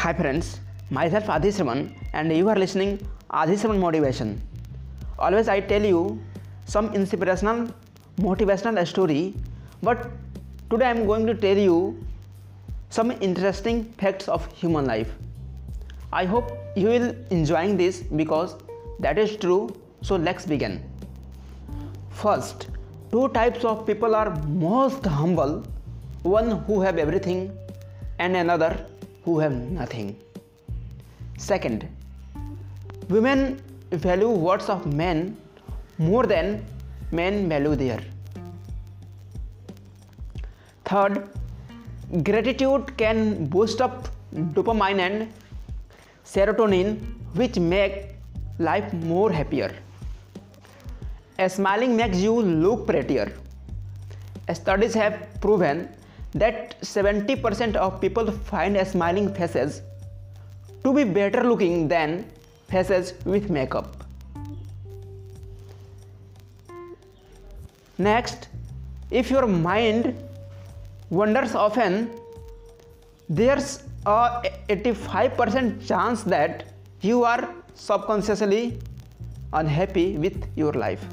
Hi friends, myself Adhisraman and you are listening Adhisraman Motivation. Always I tell you some inspirational motivational story but today I am going to tell you some interesting facts of human life. I hope you will enjoying this because that is true so let's begin. First, two types of people are most humble one who have everything and another who have nothing. Second, women value words of men more than men value their. Third, gratitude can boost up dopamine and serotonin which make life more happier. A smiling makes you look prettier. Studies have proven that 70% of people find smiling faces to be better looking than faces with makeup. Next, if your mind wanders often, there's a 85% chance that you are subconsciously unhappy with your life.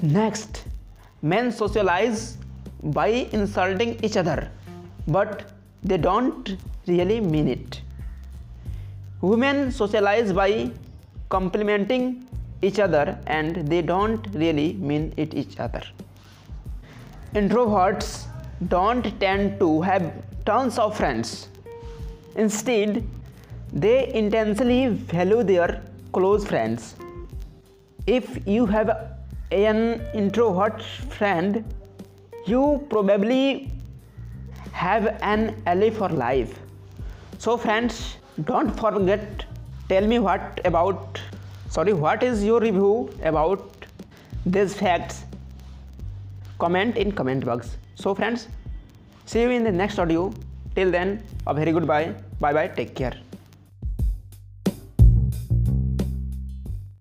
Next, men socialize by insulting each other, but they don't really mean it. Women socialize by complimenting each other and they don't really mean it each other. Introverts don't tend to have tons of friends. Instead, they intensely value their close friends. If you have an introvert friend, you probably have an ally for life. So, friends, don't forget tell me what about sorry what is your review about these facts? Comment in comment box. So friends see you in the next audio. Till then a very good bye. Bye bye take care